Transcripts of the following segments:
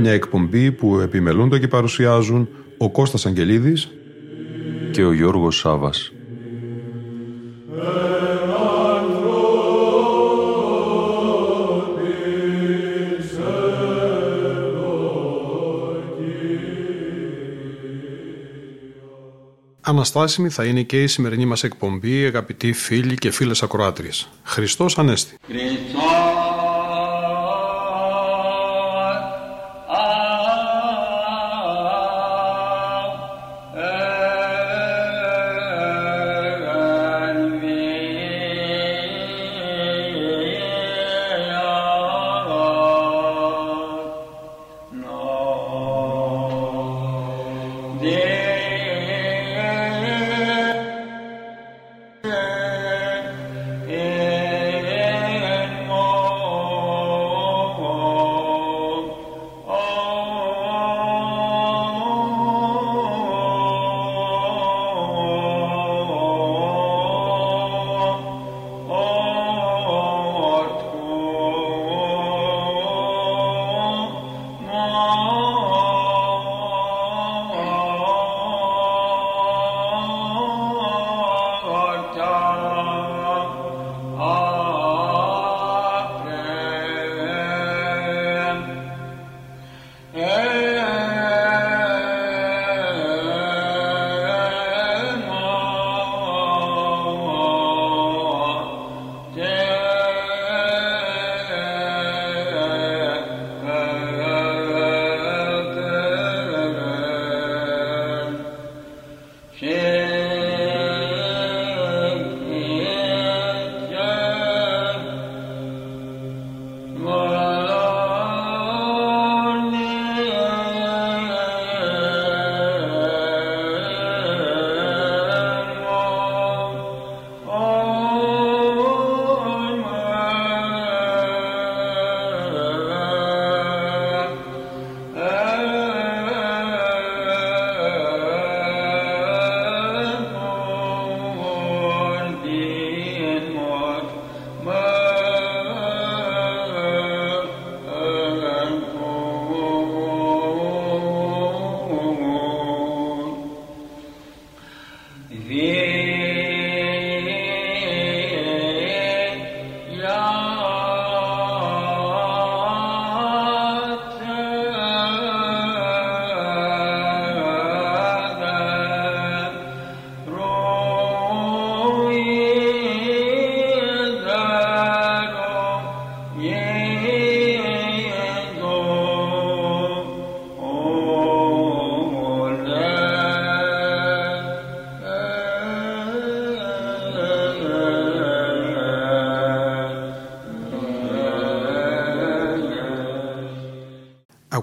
Μια εκπομπή που επιμελούνται και παρουσιάζουν ο Κώστας Αγγελίδης και ο Γιώργος Σάβας. Αναστάσιμη θα είναι και η σημερινή μας εκπομπή, αγαπητοί φίλοι και φίλες ακροάτριες. Χριστός Ανέστη.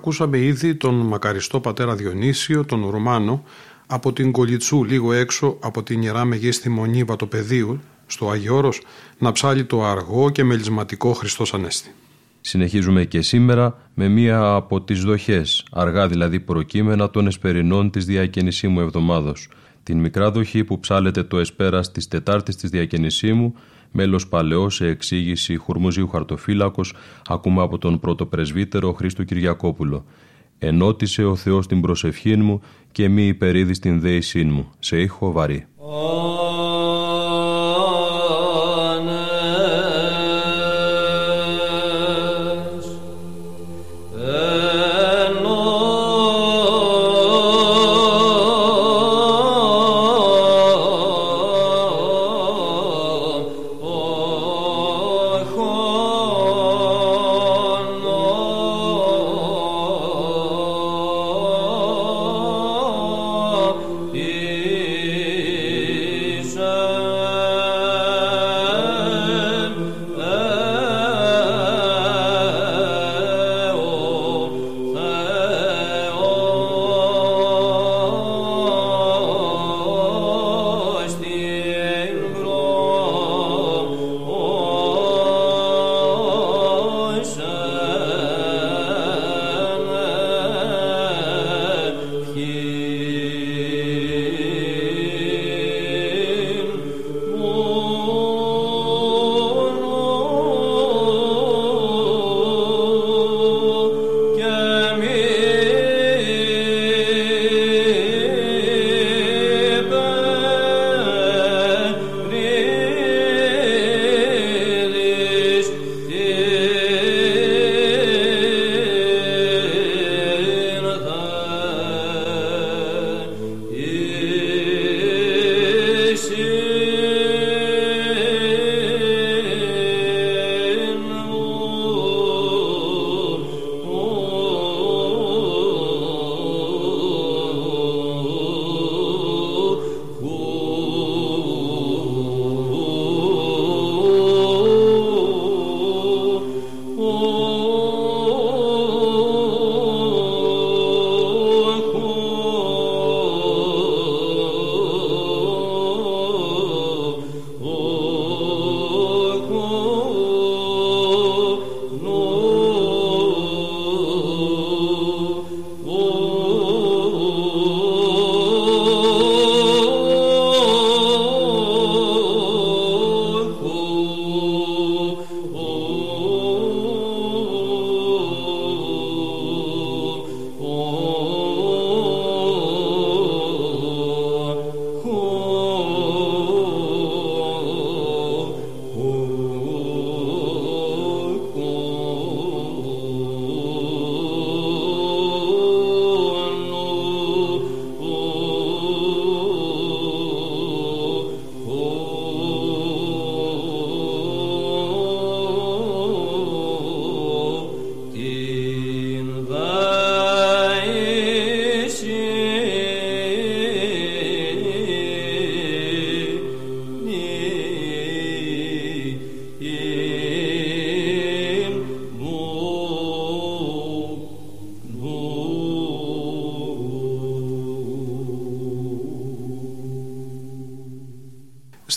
Ακούσαμε ήδη τον μακαριστό πατέρα Διονύσιο, τον Ρουμάνο, από την Κολιτσού λίγο έξω από την Ιερά Μεγίστη Μονή Βατοπεδίου, στο Αγιώρος, να ψάλει το αργό και μελισματικό Χριστός Ανέστη. Συνεχίζουμε και σήμερα με μία από τις δοχές, αργά δηλαδή προκείμενα των εσπερινών της διακαινησίμου εβδομάδος, την μικρά δοχή που ψάλεται το εσπέρας της Τετάρτης της διακαινησίμου μέλος παλαιός σε εξήγηση Χουρμουζίου Χαρτοφύλακος, ακούμε από τον πρώτο πρεσβύτερο Χρήστο Κυριακόπουλο. «Ενώτησε ο Θεός την προσευχή μου και μη υπερίδη στην δέησή μου, σε ήχο βαρύ».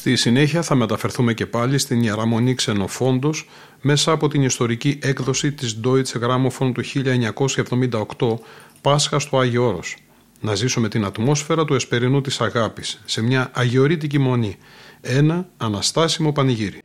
Στη συνέχεια θα μεταφερθούμε και πάλι στην Ιεραμονή Ξενοφόντος μέσα από την ιστορική έκδοση της Deutsche Grammophon του 1978 Πάσχας στο Άγιο Όρος. Να ζήσουμε την ατμόσφαιρα του εσπερινού της αγάπης σε μια αγιορείτικη μονή. Ένα αναστάσιμο πανηγύρι.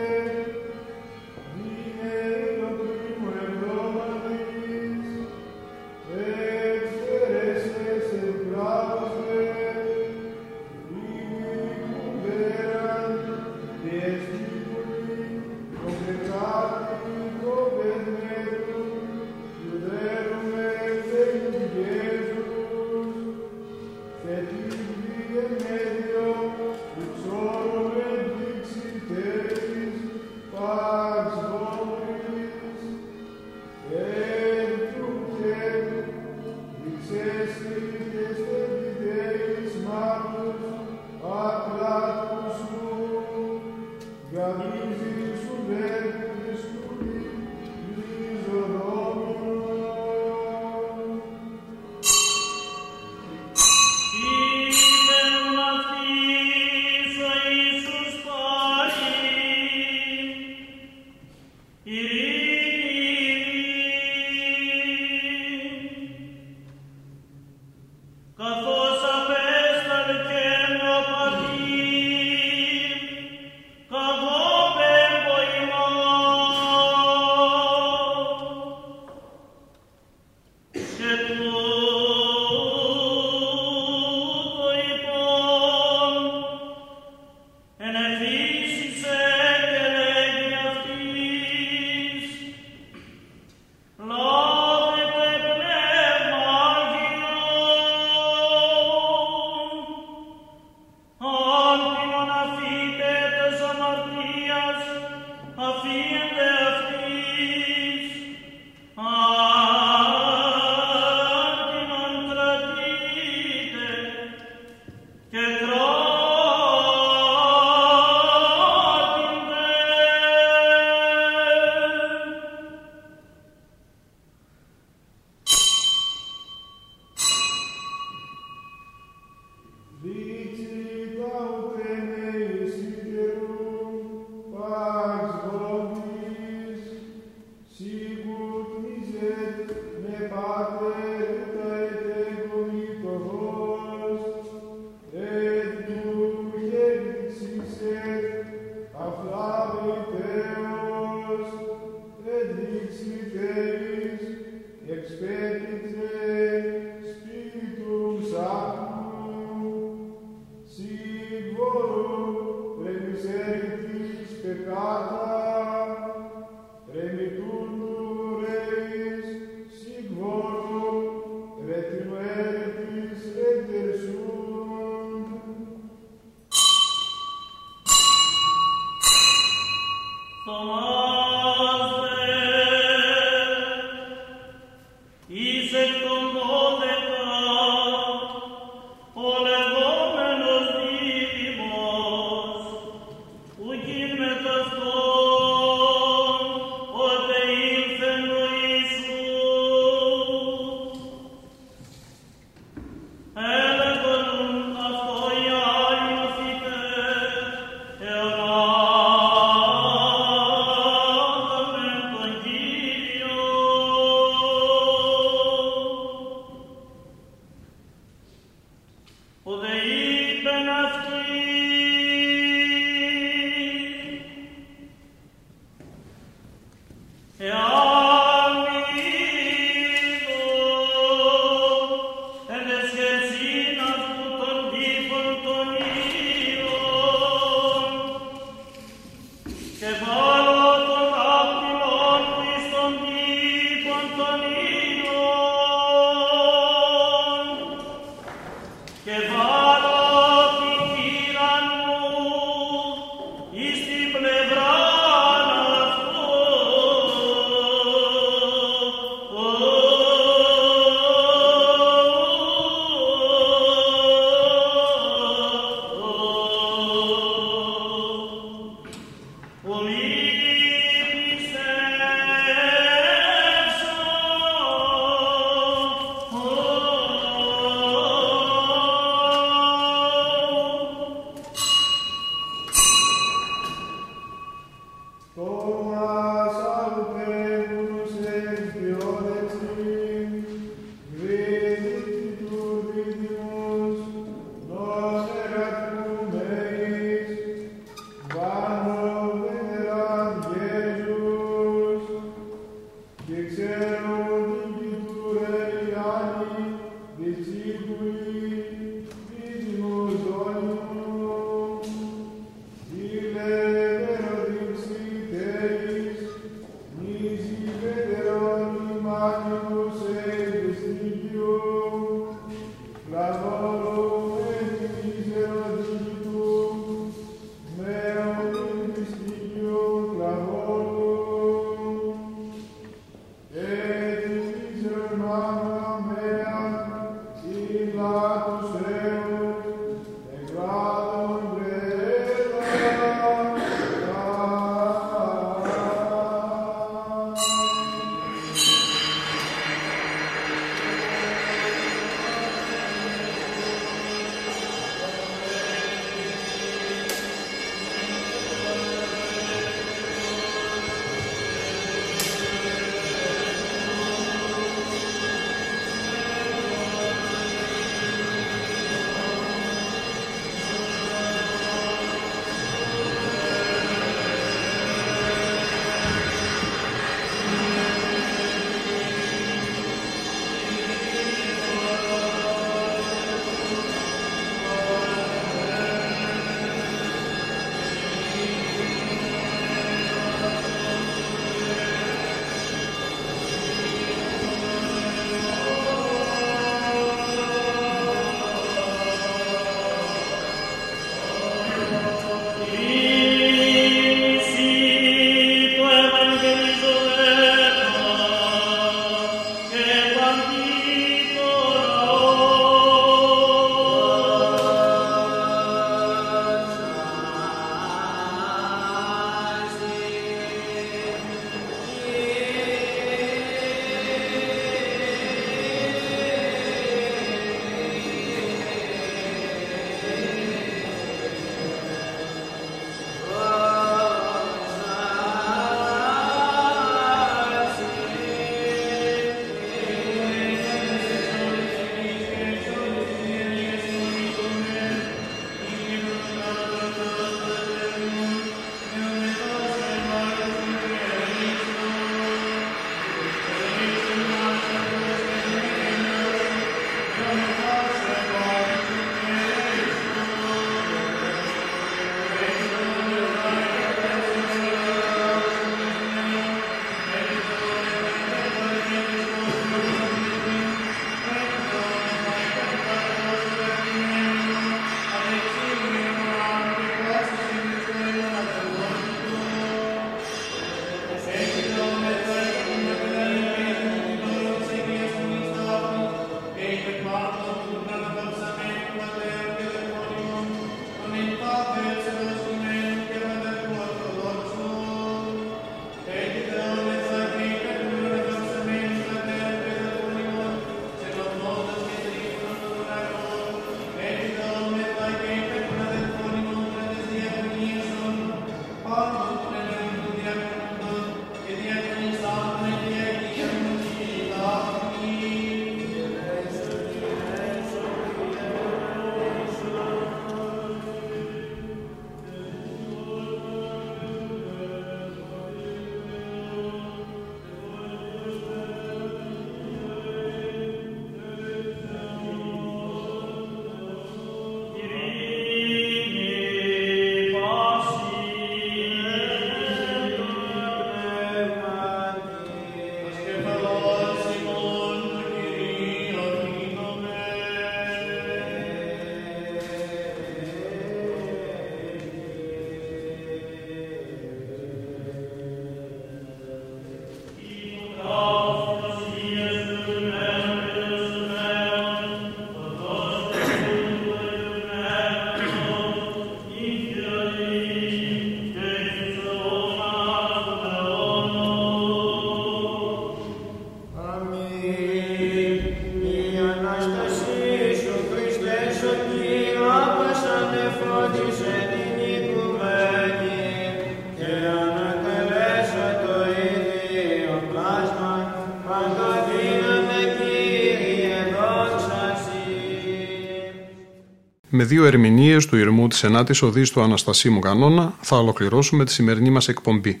Με δύο ερμηνείες του ηρμού της Ενάτης Οδή του Αναστασίμου Κανόνα θα ολοκληρώσουμε τη σημερινή μας εκπομπή.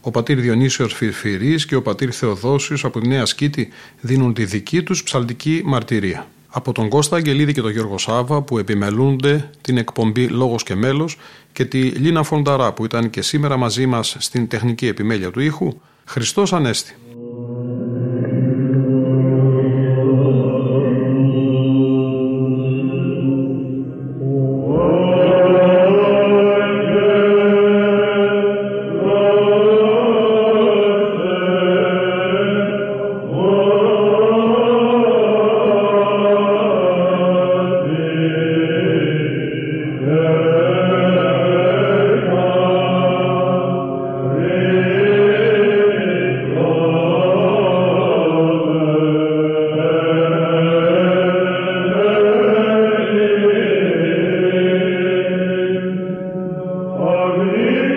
Ο πατήρ Διονύσιος Φιρφυρής και ο πατήρ Θεοδόσιος από τη Νέα Σκήτη δίνουν τη δική τους ψαλτική μαρτυρία. Από τον Κώστα Αγγελίδη και τον Γιώργο Σάβα που επιμελούνται την εκπομπή Λόγος και Μέλος και τη Λίνα Φονταρά που ήταν και σήμερα μαζί μας στην τεχνική επιμέλεια του ήχου, Χριστός Ανέστη. Amen.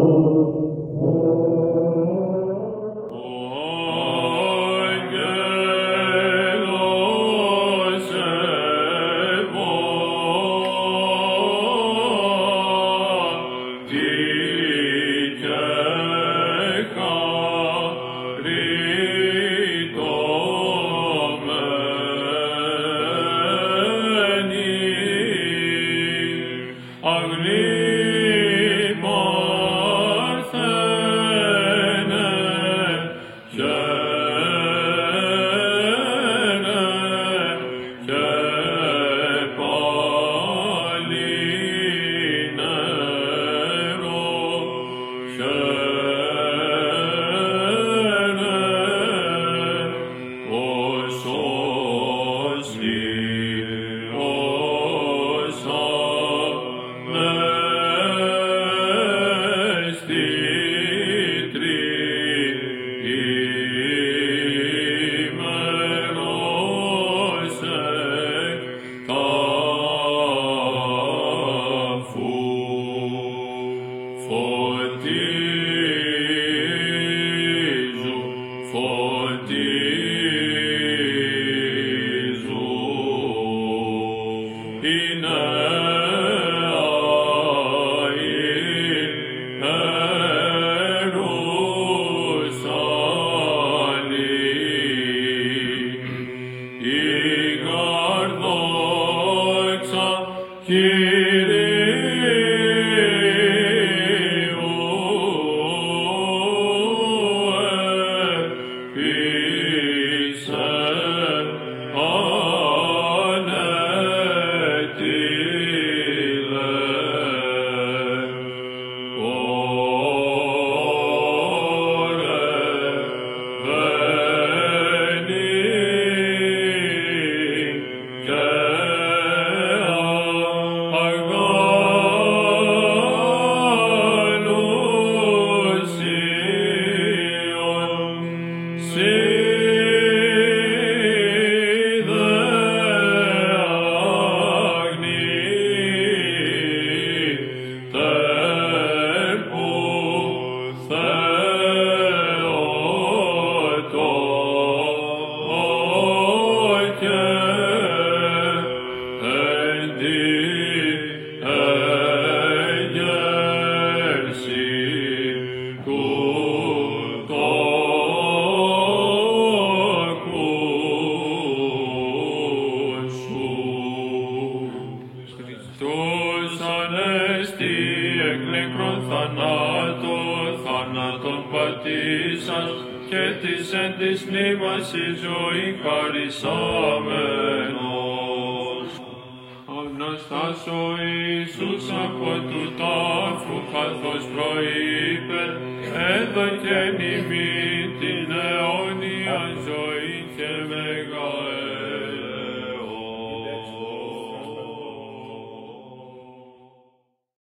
Lord.